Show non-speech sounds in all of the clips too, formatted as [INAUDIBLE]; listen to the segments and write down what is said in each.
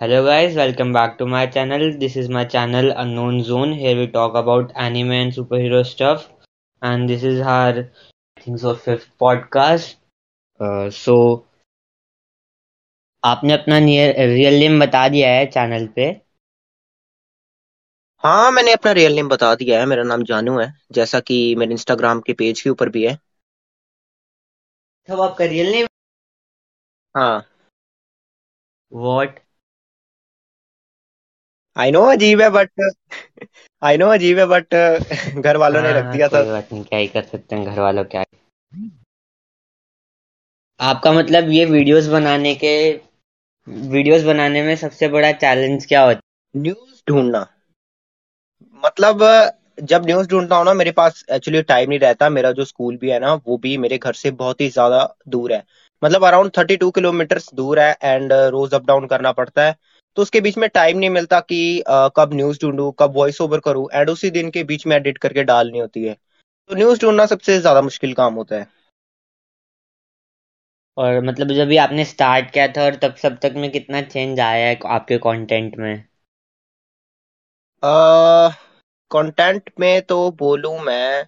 Hello guys, welcome back to my channel. This is my channel Unknown Zone. Here we talk about anime and superhero stuff. And this is our I think so fifth podcast. Uh, so आपने अपना real name बता दिया है channel पे हाँ मैंने अपना real name बता दिया है मेरा नाम जानू है जैसा कि मेरे इंस्टाग्राम के पेज के ऊपर भी है तो आपका रियल नेम हाँ व्हाट आई नो अजीब है बट आई नो अजीब है बट घर वालों ने रख हाँ दिया था। कोई बात नहीं क्या ही कर सकते हैं घर वालों क्या? आपका मतलब ये वीडियोस बनाने के वीडियोस बनाने में सबसे बड़ा चैलेंज क्या होता न्यूज़ ढूंढना। मतलब जब न्यूज़ ढूंढता हूँ ना मेरे पास एक्चुअली टाइम नहीं रहता मेरा जो स्कूल भी है ना वो भी मेरे घर से बहुत ही ज़्यादा दूर है। मतलब अराउंड थर्टी टू किलोमीटर दूर है एंड रोज अप डाउन करना पड़ता है। तो उसके बीच में टाइम नहीं मिलता कि अ, कब न्यूज़ ढूंढू कब वॉइस ओवर करूँ। एंड उसी दिन के बीच में एडिट करके डालनी होती है। तो न्यूज़ ढूंढना सबसे ज़्यादा मुश्किल काम होता है। और मतलब जब भी आपने स्टार्ट किया था और तब सब तक में कितना चेंज आया है आपके कंटेंट में? कंटेंट में तो बोलूँ मैं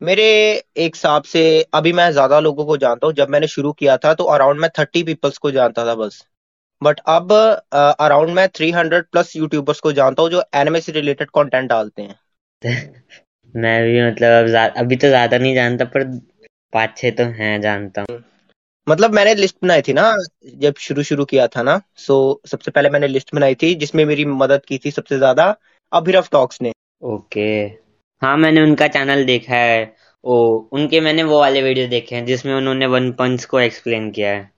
मेरे एक हिसाब से अभी मैं ज़्यादा लोगों को जानता हूँ। जब मैंने शुरू किया था तो अराउंड मैं थर्टी पीपल्स को जानता था बस। बट अब अराउंड मैं थ्री हंड्रेड प्लस यूट्यूबर्स को जानता हूँ जो एनिमे से रिलेटेड कंटेंट डालते हैं। [LAUGHS] मैं भी मतलब अब अभी तो ज़्यादा नहीं जानता पर पाँच छह तो हैं जानता हूँ। मतलब मैंने लिस्ट बनाई थी ना जब शुरू शुरू किया था ना सो सबसे पहले मैंने लिस्ट बनाई थी जिसमें मेरी मदद की थी सबसे ज़्यादा अभिरफ टॉक्स ने। ओके। हाँ मैंने उनका चैनल देखा है ओ उनके मैंने वो वाले वीडियो देखे हैं जिसमें उन्होंने वन पंच को एक्सप्लेन किया है।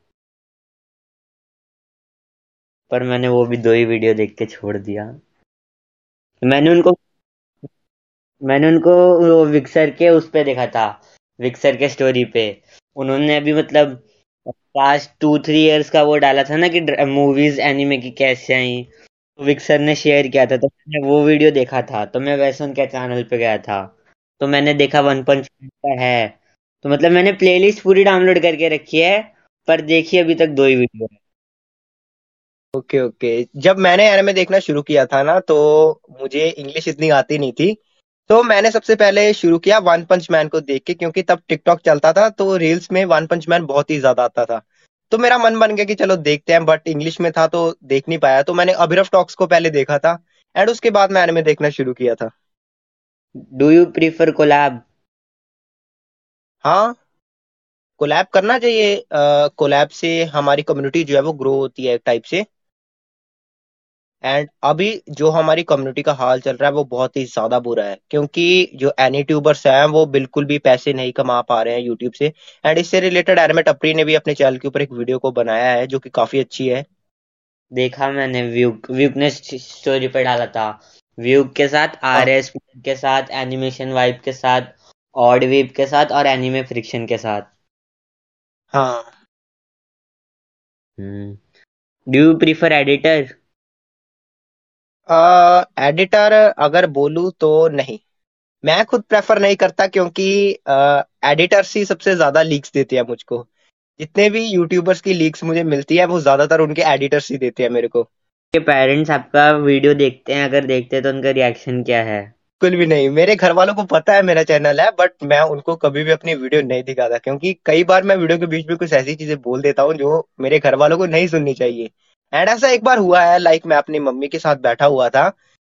पर मैंने वो भी दो ही वीडियो देख के छोड़ दिया। मैंने उनको मैंने उनको वो विक्सर के उस पे देखा था विक्सर के स्टोरी पे। उन्होंने अभी मतलब पास्ट टू थ्री इयर्स का वो डाला था ना कि मूवीज़ एनिमे की कैसे आई। तो विक्सर ने शेयर किया था तो मैंने वो वीडियो देखा था। तो मैं वैसे उनके चैनल पे गया था। तो मैंने देखा वन पंच का है। तो मतलब मैंने प्लेलिस्ट पूरी डाउनलोड करके रखी है, पर देखी अभी तक दो ही वीडियो है। ओके ओके जब मैंने एनिमे देखना शुरू किया था ना तो मुझे इंग्लिश इतनी आती नहीं थी। तो मैंने सबसे पहले शुरू किया वन पंच मैन को देख के क्योंकि तब टिकटॉक चलता था तो रील्स में वन पंच मैन बहुत ही ज़्यादा आता था। तो मेरा मन बन गया कि चलो देखते हैं बट इंग्लिश में था तो देख नहीं पाया। तो मैंने अभिरव टॉक्स को पहले देखा था एंड उसके बाद मैं एनिमे देखना शुरू किया था। डू यू प्रीफर कोलैब हाँ। कोलैब करना चाहिए कोलैब से हमारी कम्युनिटी जो है वो ग्रो होती है एक टाइप से। एंड अभी जो हमारी कम्युनिटी का हाल चल रहा है वो बहुत ही ज़्यादा बुरा है। क्योंकि जो एनी ट्यूबर्स हैं वो बिल्कुल भी पैसे नहीं कमा पा रहे हैं यूट्यूब से। एंड इससे रिलेटेड एनिमे टपरी ने भी अपने चैनल के ऊपर एक वीडियो को बनाया है जो कि काफ़ी अच्छी है। देखा मैंने व्यूक व्यूक ने स्टोरी पे डाला था। व्यूक के साथ हाँ। आर एस के साथ एनिमेशन वाइब के साथ ऑड वीब के साथ और एनिमे फ्रिक्शन के साथ। हाँ। Do you prefer editor editor अगर बोलूँ तो नहीं। मैं खुद प्रेफर नहीं करता क्योंकि एडिटर्स ही सबसे ज़्यादा लीक्स देते हैं मुझको। जितने भी यूट्यूबर्स की लीक्स मुझे मिलती है वो ज़्यादातर उनके एडिटर्स ही देते हैं मेरे को। के पेरेंट्स आपका वीडियो देखते हैं अगर देखते हैं तो उनका रिएक्शन क्या है? बिल्कुल भी नहीं। मेरे घर वालों को पता है मेरा चैनल है बट मैं उनको कभी भी अपनी वीडियो नहीं दिखाता। क्योंकि कई बार मैं वीडियो के बीच में कुछ ऐसी चीज़ें बोल देता हूँ जो मेरे घर वालों को नहीं सुननी चाहिए। एंड ऐसा एक बार हुआ है लाइक मैं अपनी मम्मी के साथ बैठा हुआ था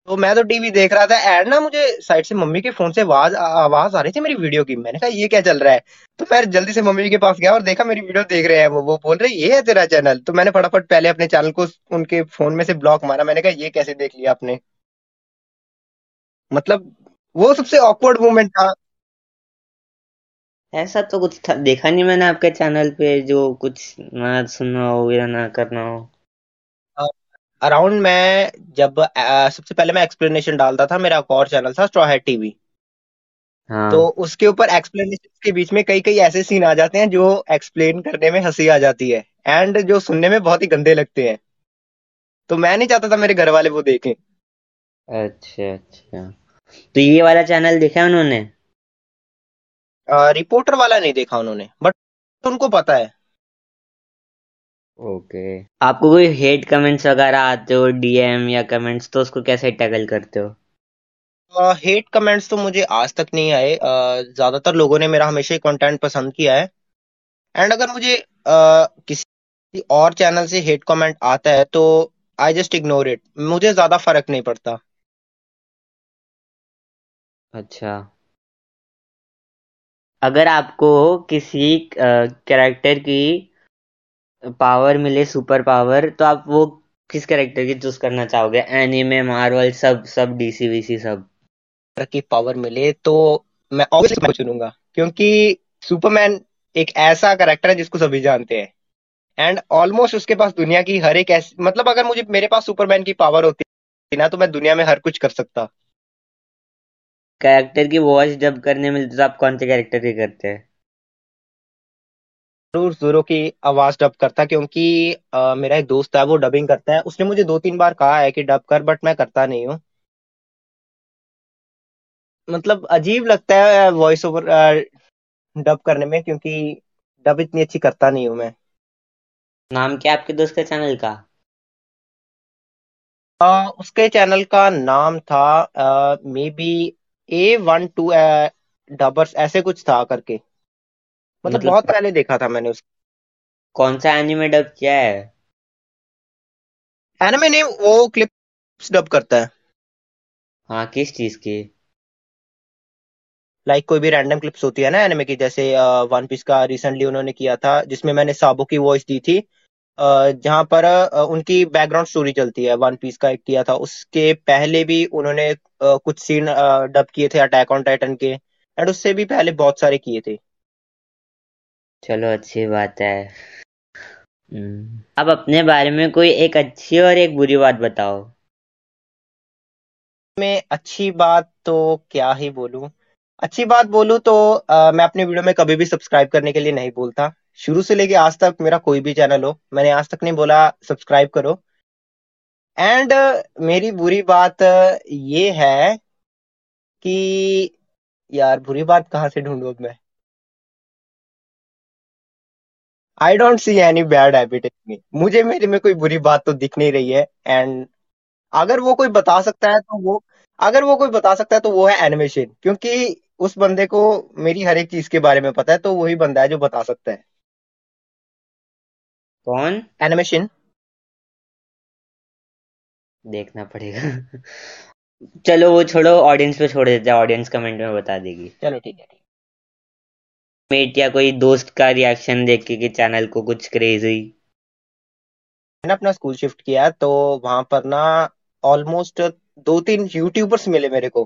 तो मैं तो टीवी देख रहा था। एंड ना मुझे साइड से मम्मी के फ़ोन से आवाज़ आवाज़ आ रही थी मेरी वीडियो की। मैंने कहा ये क्या चल रहा है? तो मैं जल्दी से मम्मी के पास गया और देखा मेरी वीडियो देख रहे हैं वो। वो बोल रहे ये है तेरा चैनल तो मैंने फटाफट पहले अपने चैनल को उनके फ़ोन में से ब्लॉक मारा। मैंने कहा ये कैसे देख लिया आपने? मतलब वो सबसे ऑकवर्ड मोमेंट था। ऐसा तो कुछ था, देखा नहीं मैंने आपके चैनल पे जो कुछ ना सुनना हो या ना करना हो। अराउंड मैं जब सबसे पहले मैं एक्सप्लेनेशन डालता था मेरा एक और चैनल था स्ट्रॉ हैट टीवी हाँ। तो उसके ऊपर एक्सप्लेनेशन के बीच में कई कई ऐसे सीन आ जाते हैं जो एक्सप्लेन करने में हँसी आ जाती है एंड जो सुनने में बहुत ही गंदे लगते हैं। तो मैं नहीं चाहता था मेरे घर वाले वो देखें। अच्छा अच्छा। तो ये वाला चैनल देखा उन्होंने? रिपोर्टर वाला नहीं देखा उन्होंने बट उनको पता है। ओके। आपको कोई हेट कमेंट्स वगैरह आते हो डीएम या कमेंट्स तो उसको कैसे टैकल करते हो? हेट uh, कमेंट्स तो मुझे आज तक नहीं आए। uh, ज़्यादातर लोगों ने मेरा हमेशा ही कंटेंट पसंद किया है। एंड अगर मुझे uh, किसी और चैनल से हेट कमेंट आता है तो आई जस्ट इग्नोर इट मुझे ज़्यादा फ़र्क नहीं पड़ता। अच्छा। अगर आपको किसी कैरेक्टर की पावर मिले सुपर पावर तो आप वो किस कैरेक्टर की चूज़ करना चाहोगे? एनिमे मार्वल सब सब डीसी वीसी सब। की पावर मिले तो मैं ऑब्वियसली चुनूँगा क्योंकि सुपरमैन एक ऐसा करेक्टर है जिसको सभी जानते हैं। एंड ऑलमोस्ट उसके पास दुनिया की हर एक ऐसी मतलब अगर मुझे मेरे पास सुपरमैन की पावर होती ना तो मैं दुनिया में हर कुछ कर सकता। कैरेक्टर की वॉइस जब करने मिलती तो आप कौन से कैरेक्टर की करते हैं? ज़रूर जोरो की आवाज़ डब करता क्योंकि आ, मेरा एक दोस्त है वो डबिंग करता है। उसने मुझे दो तीन बार कहा है कि डब कर बट मैं करता नहीं हूँ। मतलब अजीब लगता है वॉइस ओवर डब करने में क्योंकि डब इतनी अच्छी करता नहीं हूँ मैं। नाम क्या आपके दोस्त के चैनल का? आ, उसके चैनल का नाम था maybe a one two dubbers ऐसे कुछ था करके। मतलब, मतलब बहुत पहले देखा था मैंने उसको कौन सा एनिमे डब किया है? एनिमे ने वो क्लिप्स डब करता है। हाँ किस चीज़ की? लाइक like कोई भी रैंडम क्लिप्स होती है ना एनिमे की जैसे वन पीस का रिसेंटली उन्होंने किया था जिसमें मैंने साबो की वॉइस दी थी जहाँ पर उनकी बैकग्राउंड स्टोरी चलती है। वन पीस का एक किया था उसके पहले भी उन्होंने कुछ सीन डब किए थे अटैक ऑन टाइटन के एंड उससे भी पहले बहुत सारे किए थे। चलो अच्छी बात है। हम्म। अब अपने बारे में कोई एक अच्छी और एक बुरी बात बताओ। मैं अच्छी बात तो क्या ही बोलूँ? अच्छी बात बोलूँ तो आ, मैं अपने वीडियो में कभी भी सब्सक्राइब करने के लिए नहीं बोलता। शुरू से लेके आज तक मेरा कोई भी चैनल हो मैंने आज तक नहीं बोला सब्सक्राइब करो। एंड मेरी बुरी बात ये है कि यार बुरी बात कहाँ से ढूंढू मैं? I don't see any bad habit in me मुझे मेरे में कोई बुरी बात तो दिख नहीं रही है एंड अगर वो कोई बता सकता है तो वो अगर वो कोई बता सकता है तो वो है एनिमेशन क्योंकि उस बंदे को मेरी हर एक चीज़ के बारे में पता है तो वही बंदा है जो बता सकता है। कौन? एनिमेशन देखना पड़ेगा। [LAUGHS] चलो वो छोड़ो ऑडियंस पे छोड़ देते हैं ऑडियंस कमेंट में बता देगी। चलो ठीक है। मेट या कोई दोस्त का रिएक्शन देख के कि चैनल को कुछ क्रेज मैंने अपना स्कूल शिफ्ट किया तो वहाँ पर ना ऑलमोस्ट दो तीन यूट्यूबर्स मिले मेरे को।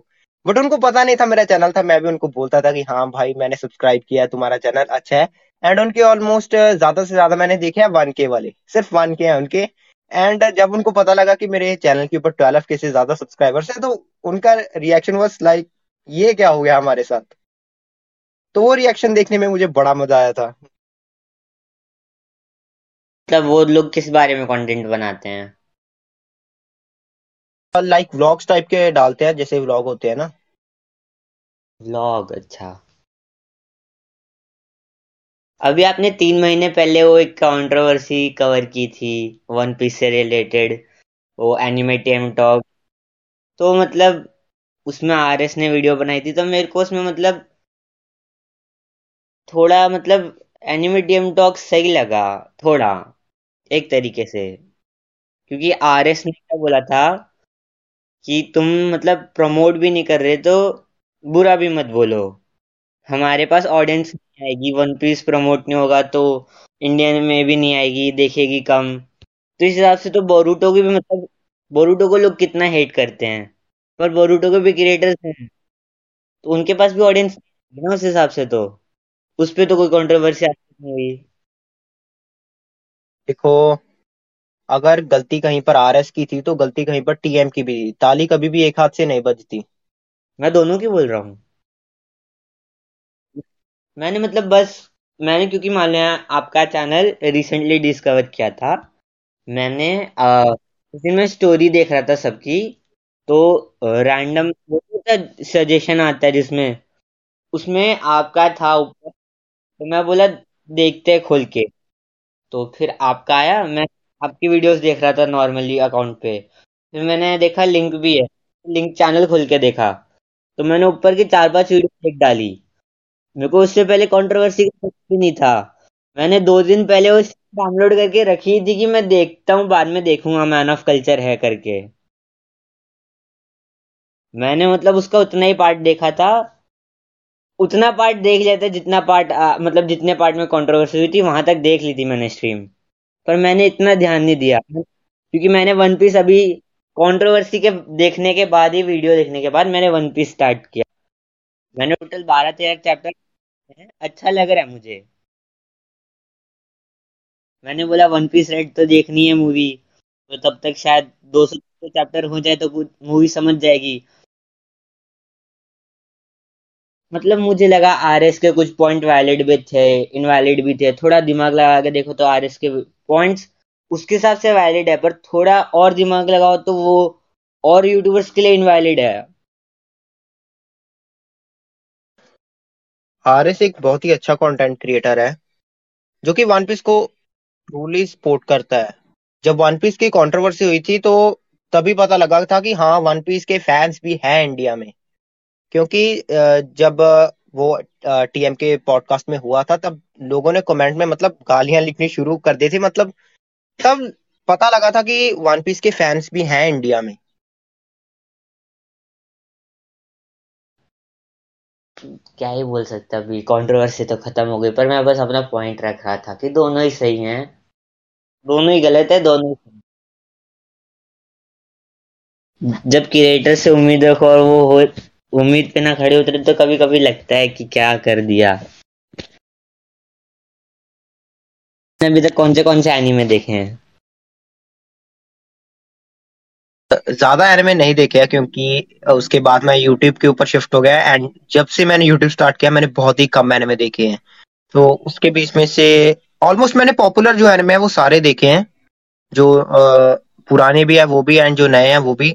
बट उनको पता नहीं था मेरा चैनल था, मैं भी उनको बोलता था कि हाँ भाई, मैंने सब्सक्राइब किया, तुम्हारा चैनल अच्छा है। एंड उनके ऑलमोस्ट ज़्यादा से ज़्यादा मैंने देखे वन के वाले, सिर्फ़ वन के हैं उनके। एंड जब उनको पता लगा कि मेरे चैनल के ऊपर ट्वेल्व के से ज़्यादा सब्सक्राइबर्स है तो उनका रिएक्शन वॉज़ लाइक ये क्या हो गया हमारे साथ? तो वो रिएक्शन देखने में मुझे बड़ा मज़ा आया था। मतलब वो लोग किस बारे में कंटेंट बनाते हैं? लाइक व्लॉग्स टाइप के डालते हैं जैसे व्लॉग होते हैं ना। व्लॉग अच्छा। अभी आपने तीन महीने पहले वो एक कंट्रोवर्सी कवर की थी वन पीस से रिलेटेड वो एनिमेटियम टॉक तो मतलब उसमें आर एस ने वीडियो बनाई थी तो मेरे को उसमें मतलब थोड़ा मतलब एनिमेडियम टॉक सही लगा, थोड़ा, एक तरीके से। क्योंकि आर एस ने क्या बोला था कि तुम मतलब प्रमोट भी नहीं कर रहे तो बुरा भी मत बोलो। हमारे पास ऑडियंस नहीं आएगी वन पीस प्रमोट नहीं होगा तो इंडियन में भी नहीं आएगी, देखेगी कम। तो इस हिसाब से तो बोरूटो की भी मतलब बोरूटो को लोग कितना हेट करते हैं। पर बोरूटो के भी क्रिएटर्स हैं। तो उनके पास भी ऑडियंस ना उस हिसाब से तो। उस पर तो कोई कंट्रोवर्सी नहीं हुई देखो अगर गलती कहीं पर आरएस की थी तो गलती कहीं पर टीएम की भी थी। ताली कभी भी एक हाथ से नहीं बजती। मैं दोनों की बोल रहा हूँ। मैंने मतलब बस मैंने क्योंकि मान लिया आपका चैनल रिसेंटली डिस्कवर किया था मैंने उस दिन मैं स्टोरी देख रहा था सबकी तो रैंडम सजेशन आता है जिसमें उसमें आपका था ऊपर तो मैं बोला, देखते हैं खोल के। तो फिर आपका आया, मैं आपकी वीडियोस देख रहा था नॉर्मली अकाउंट पे। फिर मैंने देखा लिंक भी है। लिंक चैनल खोल के देखा। तो मैंने ऊपर की चार पाँच वीडियो देख डाली। मेरे को उससे पहले कंट्रोवर्सी का भी नहीं था। मैंने दो दिन पहले उस डाउनलोड करके रखी थी कि मैं देखता हूँ, बाद में देखूँगा मैन ऑफ़ कल्चर है करके। मैंने मतलब उसका उतना ही पार्ट देखा था। उतना पार्ट देख था जितना पार्ट मतलब जितने पार्ट में कंट्रोवर्सी हुई थी, वहाँ तक देख ली थी मैंने स्ट्रीम पर मैंने इतना ध्यान नहीं दिया। क्योंकि मैंने वन पीस अभी कंट्रोवर्सी के देखने के बाद ही वीडियो देखने के बाद मैंने वन पीस स्टार्ट किया। मैंने टोटल बारह तेरह चैप्टर अच्छा लग रहा है मुझे। मैंने बोला वन पीस रेड तो देखनी है मूवी तो तब तक शायद दो सौ चैप्टर हो जाए तो मूवी समझ जाएगी। मतलब मुझे लगा आरएस के कुछ पॉइंट वैलिड भी थे इनवैलिड भी थे। थोड़ा दिमाग लगा के देखो तो आरएस के पॉइंट्स उसके हिसाब से वैलिड है, पर थोड़ा और दिमाग लगाओ तो वो और यूट्यूबर्स के लिए इनवैलिड है। आरएस एक बहुत ही अच्छा कंटेंट क्रिएटर है, जो कि वन पीस को ट्रूली सपोर्ट करता है। जब वन पीस की कंट्रोवर्सी हुई थी तो तभी पता लगा था कि हाँ वन पीस के फैंस भी हैं इंडिया में। क्योंकि जब वो टीएम के पॉडकास्ट में हुआ था, तब लोगों ने कमेंट में मतलब गालियाँ लिखनी शुरू कर दी थी मतलब तब पता लगा था कि वन पीस के फैंस भी हैं इंडिया में। क्या ही बोल सकता अभी कंट्रोवर्सी तो खत्म हो गई, पर मैं बस अपना पॉइंट रख रहा था कि दोनों ही सही हैं। दोनों ही गलत है, दोनों ही जब क्रिएटर से उम्मीद रखो और वो हो उम्मीद पे ना खड़े उतरे तो कभी कभी लगता है कि क्या कर दिया। अभी तक कौन से कौन से एनिमे देखे हैं? ज़्यादा एनिमे नहीं देखे हैं क्योंकि उसके बाद मैं यूट्यूब के ऊपर शिफ्ट हो गया एंड जब से मैंने यूट्यूब स्टार्ट किया मैंने बहुत ही कम एनिमे देखे हैं। तो उसके बीच में से ऑलमोस्ट मैंने पॉपुलर जो एनिमे है वो सारे देखे हैं। जो आ, पुराने भी है वो भी एंड जो नए हैं वो भी।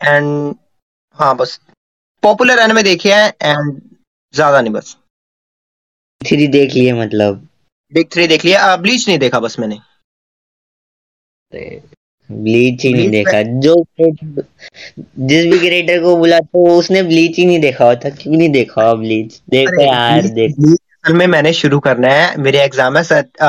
एंड हाँ बस पॉपुलर एनिमे देखे हैं एंड ज़्यादा नहीं बस। थ्री देख लिए मतलब। बिग थ्री देख लिया ब्लीच नहीं देखा बस मैंने। ब्लीच ही नहीं देखा। जो जिस भी क्रिएटर को बुला तो उसने ब्लीच ही नहीं देखा होता। क्यों नहीं देखा ब्लीच देखो यार देख। असल में मैंने शुरू करना है। मेरे एग्ज़ाम है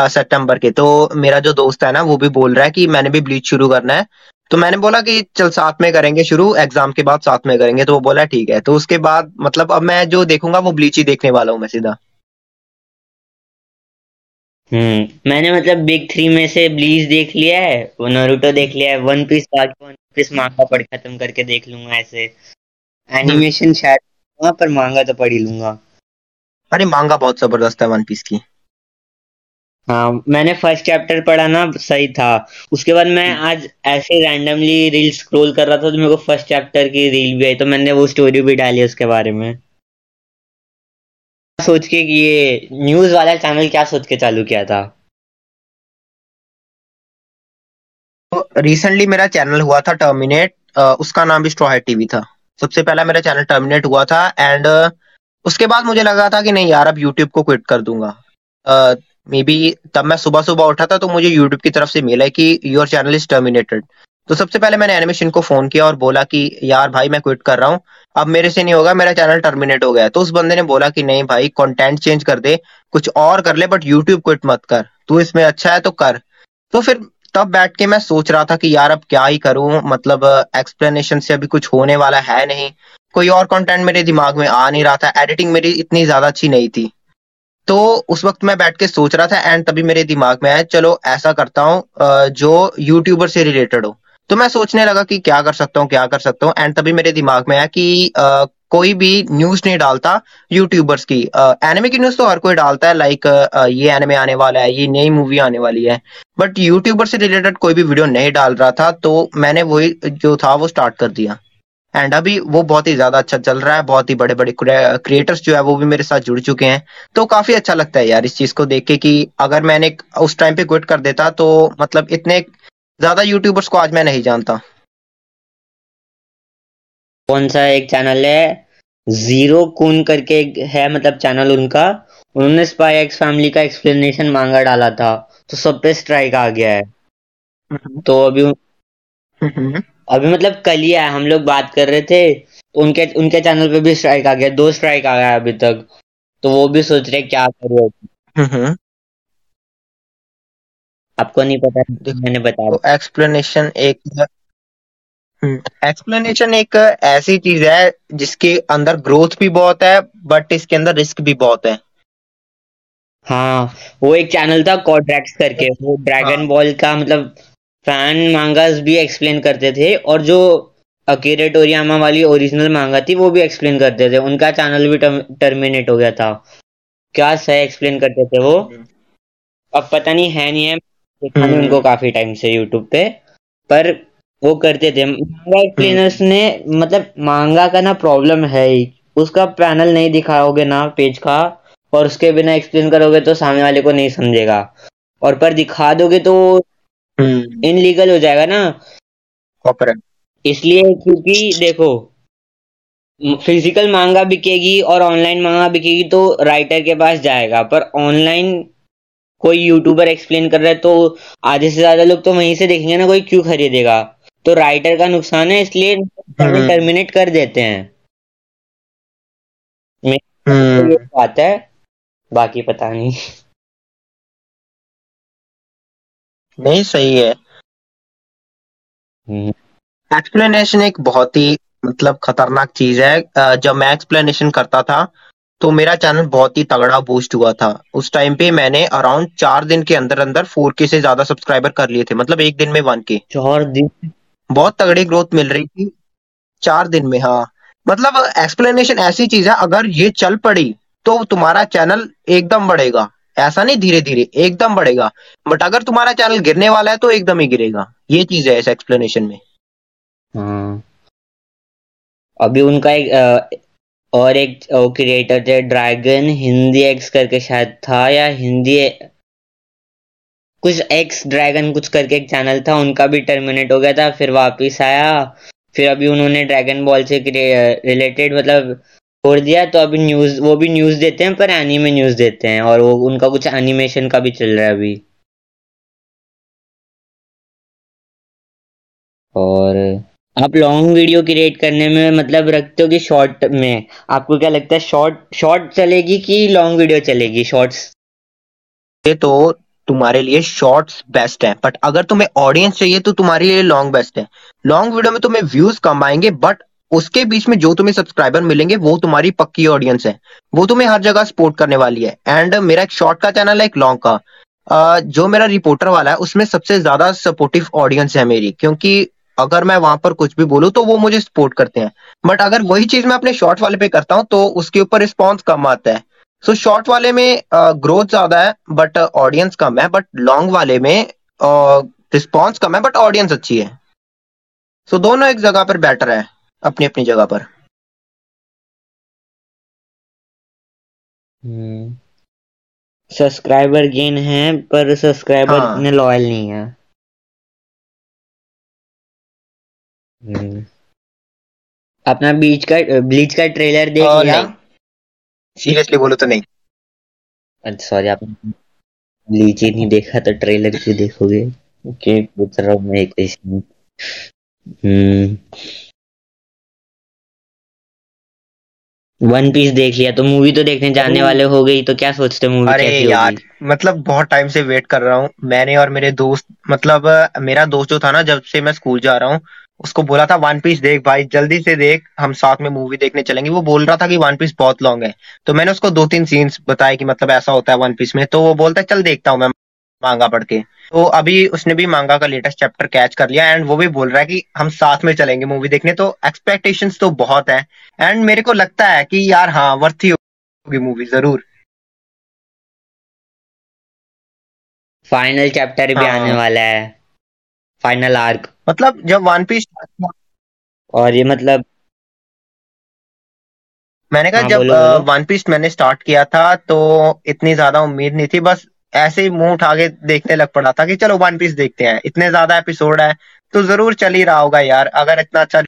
सितंबर के तो मेरा जो दोस्त है ना वो भी बोल रहा है कि मैंने भी ब्लीच शुरू करना है। तो मैंने बोला कि चल साथ में करेंगे शुरू एग्ज़ाम के बाद साथ में करेंगे तो वो बोला ठीक है। तो उसके बाद मतलब अब मैं जो देखूँगा वो ब्लीच ही देखने वाला हूँ मैं सीधा। हम्म मैंने मतलब बिग थ्री में से ब्लीच देख लिया है वो नरूटो देख लिया है वन पीस बाकी वन पीस मांगा पढ़ खत्म करके देख लूँगा ऐसे। एनिमेशन। शायद पर मांगा तो पढ़ ही लूँगा। अरे मांगा बहुत ज़बरदस्त है वन पीस की। हाँ मैंने फ़र्स्ट चैप्टर पढ़ा ना सही था। उसके बाद मैं हम्म। आज ऐसे रैंडमली रील स्क्रॉल कर रहा था तो मेरे को फ़र्स्ट चैप्टर की रील भी आई तो मैंने वो स्टोरी भी डाली उसके बारे में। सोच के कि ये न्यूज़ वाला चैनल क्या सोच के चालू किया था? रिसेंटली तो मेरा चैनल हुआ था टर्मिनेट उसका नाम भी स्ट्रॉ टीवी था। सबसे पहला मेरा चैनल टर्मिनेट हुआ था एंड उसके बाद मुझे लगा था कि नहीं यार अब यूट्यूब को क्विट कर दूँगा। मे बी तब मैं सुबह सुबह उठा था तो मुझे यूट्यूब की तरफ़ से मिला है कि योर चैनल इज़ टर्मिनेटेड तो सबसे पहले मैंने एनिमेशन को फ़ोन किया और बोला कि, यार भाई, मैं क्विट कर रहा हूँ। अब मेरे से नहीं होगा, मेरा चैनल टर्मिनेट हो गया तो उस बंदे ने बोला कि, नहीं भाई कंटेंट चेंज कर दे। कुछ और कर ले बट यूट्यूब क्विट मत कर। तू इसमें अच्छा है तो कर। तो फिर तब बैठ के मैं सोच रहा था कि, यार, अब क्या ही करूँ? मतलब एक्सप्लेनेशन से अभी कुछ होने वाला है नहीं। कोई और कंटेंट मेरे दिमाग में आ नहीं रहा था। एडिटिंग मेरी इतनी ज़्यादा अच्छी नहीं थी। तो उस वक्त मैं बैठ के सोच रहा था एंड तभी मेरे दिमाग में आया चलो ऐसा करता हूँ जो यूट्यूबर से रिलेटेड हो। तो मैं सोचने लगा कि क्या कर सकता हूँ क्या कर सकता हूँ एंड तभी मेरे दिमाग में आया कि आ, कोई भी न्यूज़ नहीं डालता यूट्यूबर्स की। एनिमे की न्यूज़ तो हर कोई डालता है लाइक ये एनिमे आने वाला है ये नई मूवी आने वाली है। बट यूट्यूबर से रिलेटेड कोई भी वीडियो नहीं डाल रहा था तो मैंने वही जो था वो स्टार्ट कर दिया। एंड अभी वो बहुत ही ज़्यादा अच्छा चल रहा है बहुत ही बड़े बड़े क्रिएटर्स जो है वो भी मेरे साथ जुड़ चुके हैं। तो काफ़ी अच्छा लगता है यार इस चीज़ को देख के कि अगर मैंने उस टाइम पे क्विट कर देता तो मतलब इतने ज़्यादा यूट्यूबर्स को आज मैं नहीं जानता। कौन सा एक चैनल है? ज़ीरो कून करके है मतलब चैनल उनका। उन्होंने स्पाई एक्स फैमिली का एक्सप्लेनेशन मांगा डाला था। तो सब पे स्ट्राइक आ गया है। हम्म, तो अभी हम्म, अभी मतलब कल ही आया हम लोग बात कर रहे थे तो उनके उनके चैनल पे भी स्ट्राइक आ गया दो स्ट्राइक आ गया अभी तक तो वो भी सोच रहे क्या करूँ हम्म। आपको नहीं पता देखो मैंने बताया तो एक्सप्लेनेशन एक एक्सप्लेनेशन एक ऐसी चीज़ है जिसके अंदर ग्रोथ भी बहुत है बट इसके अंदर रिस्क भी बहुत है। हाँ वो एक चैनल था कॉड्रैक्स करके वो ड्रैगन हाँ। बॉल का मतलब फ़ैन मांगास भी एक्सप्लेन करते थे और जो अकीरा टोरियामा वाली ओरिजिनल मांगा थी वो भी एक्सप्लेन करते थे। उनका चैनल भी टर्मिनेट हो गया था। क्या सही एक्सप्लेन करते थे वो? अब पता नहीं है नहीं है। नहीं उनको काफ़ी टाइम से यूट्यूब पे। पर वो करते थे। मांगा एक्सप्लेनर्स ने मतलब मांगा का ना प्रॉब्लम है ही। उसका पैनल नहीं दिखाओगे ना पेज का। और उसके बिना एक्सप्लेन करोगे तो सामने वाले को नहीं समझेगा। और पर दिखा दोगे तो इनलीगल हो जाएगा ना? इसलिए क्योंकि देखो फ़िज़िकल मांगा बिकेगी और ऑनलाइन मांगा बिकेगी तो राइटर के पास जाएगा। पर ऑनलाइन कोई यूट्यूबर एक्सप्लेन कर रहा है तो आधे से ज़्यादा लोग तो वहीं से देखेंगे ना कोई क्यों खरीदेगा। तो राइटर का नुकसान है इसलिए टर्मिनेट कर देते हैं। हम्म। बात है बाकी पता नहीं। नहीं सही है। एक्सप्लेनेशन एक बहुत ही मतलब खतरनाक चीज़ है। अ, जब मैं एक्सप्लेनेशन करता था तो मेरा चैनल बहुत ही तगड़ा बूस्ट हुआ था। उस टाइम पे मैंने अराउंड चार दिन के अंदर अंदर फोर के से ज़्यादा सब्सक्राइबर कर लिए थे मतलब एक दिन में वन के चार दिन? बहुत तगड़ी ग्रोथ मिल रही थी। चार दिन में हाँ। मतलब एक्सप्लेनेशन ऐसी चीज़ है अगर ये चल पड़ी तो तुम्हारा चैनल एकदम बढ़ेगा। ऐसा नहीं धीरे धीरे एकदम बढ़ेगा। बट अगर तुम्हारा चैनल गिरने वाला है तो एकदम ही गिरेगा। ये चीज़ है इस एक्सप्लेनेशन में। हाँ। अभी उनका एक और एक क्रिएटर थे ड्रैगन हिंदी एक्स करके शायद था, या हिंदी कुछ एक्स ड्रैगन कुछ करके एक चैनल था, उनका भी टर्मिनेट हो गया था, फिर वापस आया। फिर अभी उन्होंने ड्रैगन बॉल से रिलेटेड मतलब छोड़ दिया तो अभी न्यूज़ वो भी न्यूज़ देते हैं, पर एनीमे न्यूज़ देते हैं, और वो, उनका कुछ एनिमेशन का भी चल रहा है अभी। और आप लॉन्ग वीडियो क्रिएट करने में मतलब रखते हो कि शॉर्ट में? आपको क्या लगता है शॉर्ट शॉर्ट चलेगी कि लॉन्ग वीडियो चलेगी? शॉर्ट्स ये तो तुम्हारे लिए शॉर्ट्स बेस्ट है बट अगर तुम्हें ऑडियंस चाहिए तो तुम्हारे लिए लॉन्ग बेस्ट है। लॉन्ग वीडियो में तुम्हें व्यूज़ कम आएँगे बट उसके बीच में जो तुम्हें सब्सक्राइबर मिलेंगे वो तुम्हारी पक्की ऑडियंस है। वो तुम्हें हर जगह सपोर्ट करने वाली है। एंड मेरा एक शॉर्ट का चैनल है एक लॉन्ग का। जो मेरा रिपोर्टर वाला है उसमें सबसे ज़्यादा सपोर्टिव ऑडियंस है मेरी। क्योंकि अगर मैं वहाँ पर कुछ भी बोलूँ तो वो मुझे सपोर्ट करते हैं। बट अगर वही चीज़ मैं अपने शॉर्ट वाले पे करता हूँ तो उसके ऊपर रिस्पॉन्स कम आता है। सो so, शॉर्ट वाले में ग्रोथ ज़्यादा है बट ऑडियंस कम है। बट लॉन्ग वाले में रिस्पॉन्स कम है बट ऑडियंस अच्छी है। सो so, दोनों एक जगह पर बेटर है। अपनी अपनी जगह पर। सब्सक्राइबर गेन है पर सब्सक्राइबर हाँ। इतने लॉयल नहीं है। हम्म। अपना बीच का ब्लीच का ट्रेलर देख लिया? सीरियसली बोलो तो नहीं। अच्छा सॉरी आपने ब्लीच ही नहीं देखा तो ट्रेलर क्यों देखोगे? ओके पूछ रहा हूँ मैं एक हम्म। वन पीस देख लिया तो मूवी तो देखने जाने वाले हो गई तो क्या सोचते हो मूवी अरे कैसी यार मतलब बहुत टाइम से वेट कर रहा हूँ। मैंने और मेरे दोस्त मतलब मेरा दोस्त जो था ना जब से मैं स्कूल जा रहा हूँ उसको बोला था वन पीस देख भाई जल्दी से देख हम साथ में मूवी देखने चलेंगे। वो बोल रहा था कि वन पीस बहुत लॉन्ग है। तो मैंने उसको दो तीन सीन्स बताए कि मतलब ऐसा होता है वन पीस में तो वो बोलता है चल देखता हूँ मैं। मांगा पढ़ के। तो अभी उसने भी मांगा का लेटेस्ट चैप्टर कैच कर लिया एंड वो भी बोल रहा है कि हम साथ में चलेंगे मूवी देखने तो एक्सपेक्टेशंस तो बहुत है। एंड मेरे को लगता है कि यार हाँ वर्थ ही होगी मूवी ज़रूर। फाइनल चैप्टर भी हाँ। आने वाला है। फाइनल आर्क मतलब जब वन पीस और ये मतलब मैंने कहा हाँ, जब। वन पीस मैंने स्टार्ट किया था तो इतनी ज़्यादा उम्मीद नहीं थी बस ऐसे ही मुँह उठा के देखने लग पड़ा था कि चलो वन पीस देखते हैं। इतने ज़्यादा एपिसोड है तो ज़रूर चल ही रहा होगा यार। अगर इतना अच्छा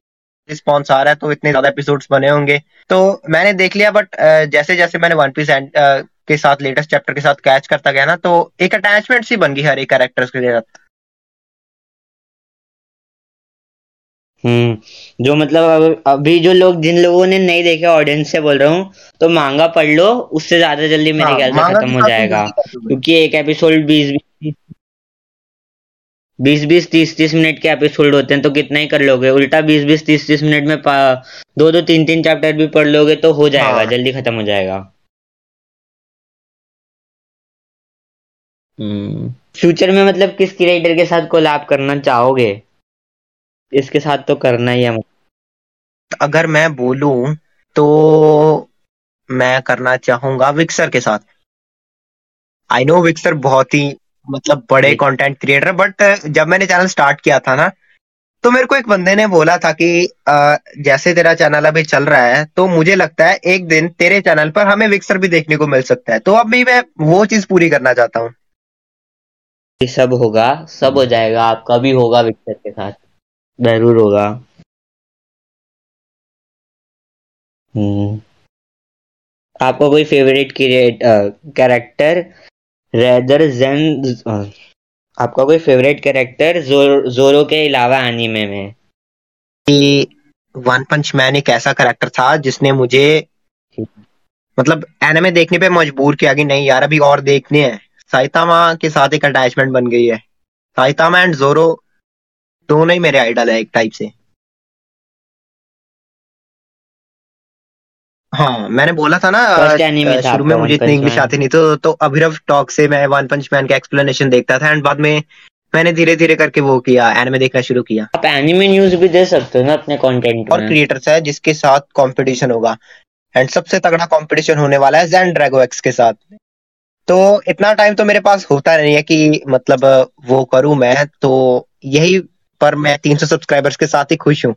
रिस्पॉन्स आ रहा है तो इतने ज़्यादा एपिसोड्स बने होंगे। तो मैंने देख लिया बट जैसे जैसे मैंने वन पीस एंड के साथ लेटेस्ट चैप्टर के साथ कैच करता गया ना तो एक अटैचमेंट सी बन गई हर एक कैरेक्टर्स के साथ। हम्म। जो मतलब अभी जो लोग जिन लोगों ने नहीं देखे ऑडियंस से बोल रहा हूँ तो मांगा पढ़ लो उससे ज़्यादा जल्दी मेरे हाँ, ख्याल से खत्म हो जाएगा। क्योंकि एक एपिसोड बीस बीस बीस तीस तीस मिनट के एपिसोड होते हैं तो कितना ही कर लोगे? उल्टा बीस बीस तीस तीस मिनट में दो दो तीन तीन चैप्टर भी पढ़ लोगे तो हो जाएगा हाँ। जल्दी खत्म हो जाएगा। हम्म। फ्यूचर में मतलब किस क्रिएटर के साथ कोलैब करना चाहोगे? इसके साथ तो करना ही है अगर मैं बोलूँ तो मैं करना चाहूँगा विक्सर के साथ। आई नो विक्सर बहुत ही मतलब बड़े कंटेंट क्रिएटर बट जब मैंने चैनल स्टार्ट किया था ना तो मेरे को एक बंदे ने बोला था कि जैसे तेरा चैनल अभी चल रहा है तो मुझे लगता है एक दिन तेरे चैनल पर हमें विक्सर भी देखने को मिल सकता है। तो अब भी मैं वो चीज़ पूरी करना चाहता हूँ। सब होगा सब हो जाएगा आपका भी होगा विक्सर के साथ। ज़रूर होगा। हम्म। आपका कोई फेवरेट कैरेक्टर रेदर जेन आपका कोई फेवरेट कैरेक्टर ज़ोर, जोरो के अलावा एनीमे में? वन पंच मैन एक ऐसा कैरेक्टर था जिसने मुझे मतलब एनिमे देखने पे मजबूर किया कि नहीं यार अभी और देखने हैं। साइतामा के साथ एक अटैचमेंट बन गई है। साइतामा एंड जोरो दोनों ही मेरे आइडल है एक टाइप से। हाँ मैंने बोला था ना शुरू में मुझे इतनी इंग्लिश आती नहीं तो तो अभिरव टॉक से मैं वन पंच मैन का एक्सप्लेनेशन देखता था एंड बाद में मैंने धीरे धीरे करके वो किया एनिमे देखना शुरू किया। आप एनिमे न्यूज़ भी दे सकते हो ना अपने कंटेंट और क्रिएटर्स है जिसके साथ कंपटीशन होगा। एंड सबसे तगड़ा कंपटीशन होने वाला है जैन ड्रैगो एक्स के साथ। तो इतना टाइम तो मेरे पास होता नहीं है कि मतलब वो करूँ मैं तो यही पर मैं 300 सब्सक्राइबर्स के साथ ही खुश हूँ।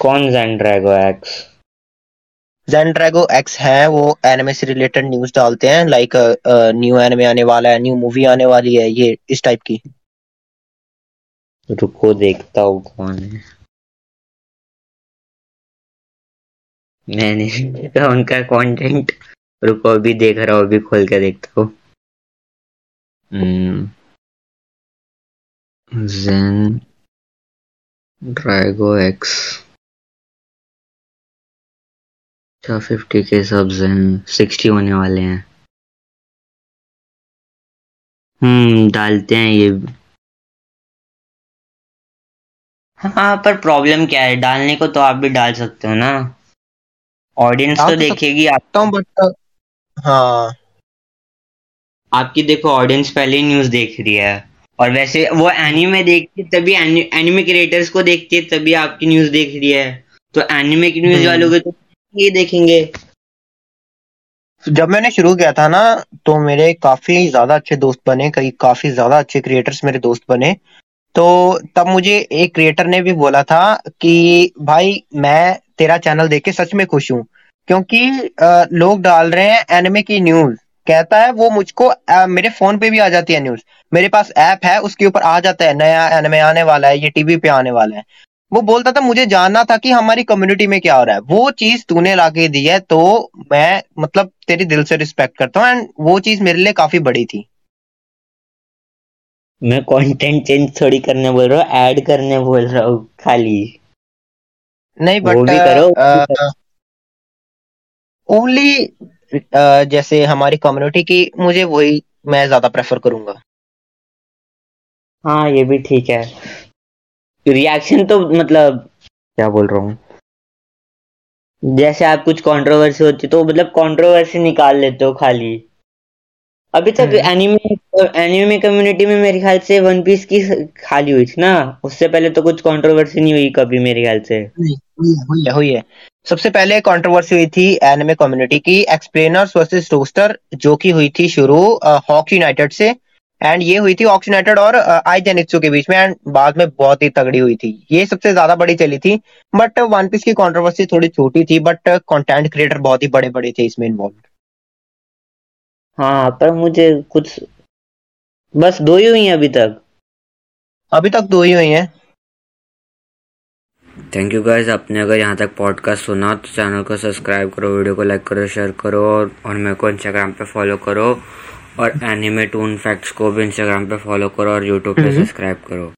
कौन Jain Drago x Jain Drago x है वो एनिमे से रिलेटेड न्यूज़ डालते हैं लाइक न्यू एनिमे आने वाला है न्यू मूवी आने वाली है ये इस टाइप की। रुको देखता हूँ कौन है। मैंने देखा उनका कंटेंट रुको अभी देख रहा हूँ अभी खोल के देखता हूँ। जेन ड्रैगो एक्स अच्छा फिफ्टी के सब हैं सिक्सटी होने वाले हैं। हम्म डालते हैं ये। हाँ पर प्रॉब्लम क्या है? डालने को तो आप भी डाल सकते हो ना। ऑडियंस तो देखेगी आप हूँ बट हाँ। आपकी देखो ऑडियंस पहले ही न्यूज़ देख रही है। और वैसे वो एनिमे देखती तभी एनिमे क्रिएटर्स को देखती तभी आपकी न्यूज़ देख रही है। तो एनिमे की न्यूज़ हम्म। वालों के तो ये देखेंगे। जब मैंने शुरू किया था ना तो मेरे काफ़ी ज़्यादा अच्छे दोस्त बने कई काफ़ी ज़्यादा अच्छे क्रिएटर्स मेरे दोस्त बने। तो तब मुझे एक क्रिएटर ने भी बोला था कि भाई मैं तेरा चैनल देख के सच में खुश हूँ। क्योंकि लोग डाल रहे हैं एनिमे की न्यूज़ कहता है वो मुझको आ, मेरे फ़ोन पे भी आ जाती है न्यूज़ मेरे पास ऐप है उसके ऊपर आ जाता है नया एनिमे आने वाला है ये टीवी पे आने वाला है। वो बोलता था मुझे जानना था कि हमारी कम्युनिटी में क्या हो रहा है। वो चीज़ तूने लाके दी है तो मैं मतलब तेरी दिल से रिस्पेक्ट करता हूँ एंड वो चीज़ मेरे लिए काफ़ी बड़ी थी। मैं कंटेंट चेंज थोड़ी करने बोल रहा हूँ ऐड करने बोल रहा हूँ खाली। नहीं बट भी जैसे हमारी कम्युनिटी की मुझे वही मैं ज़्यादा प्रेफर करूँगा। हाँ ये भी ठीक है। रिएक्शन तो मतलब क्या बोल रहा हूँ? जैसे आप कुछ कंट्रोवर्सी होती है तो मतलब कंट्रोवर्सी निकाल लेते हो खाली। अभी तक एनिमे एनिमे कम्युनिटी में मेरे ख्याल से वन पीस की खाली हुई थी ना। उससे पहले तो कुछ कंट्रोवर्सी नहीं हुई कभी मेरे ख्याल से। हुई है हुई है। सबसे पहले कंट्रोवर्सी हुई थी एनिमे कम्युनिटी की एक्सप्लेनर्स वर्सेस टोस्टर जो की हुई थी शुरू हॉक यूनाइटेड से एंड ये हुई थी ऑक्सीनेटेड और आई जेनिक्सो के बीच में एंड बाद में बहुत ही तगड़ी हुई थी। ये सबसे ज़्यादा बड़ी चली थी बट वन पीस की कॉन्ट्रोवर्सी थोड़ी छोटी थी बट कंटेंट क्रिएटर बहुत ही बड़े बड़े थे इसमें इन्वॉल्व हाँ पर मुझे कुछ बस दो ही हुई हैं अभी तक। अभी तक दो ही हुई हैं। थैंक यू गाइज़ आपने अगर यहाँ तक पॉडकास्ट सुना तो चैनल को सब्सक्राइब करो वीडियो को लाइक करो शेयर करो और, और मेरे को इंस्टाग्राम पे फॉलो करो और एनिमे टून फैक्ट्स को भी इंस्टाग्राम पे फॉलो करो और यूट्यूब पे सब्सक्राइब करो।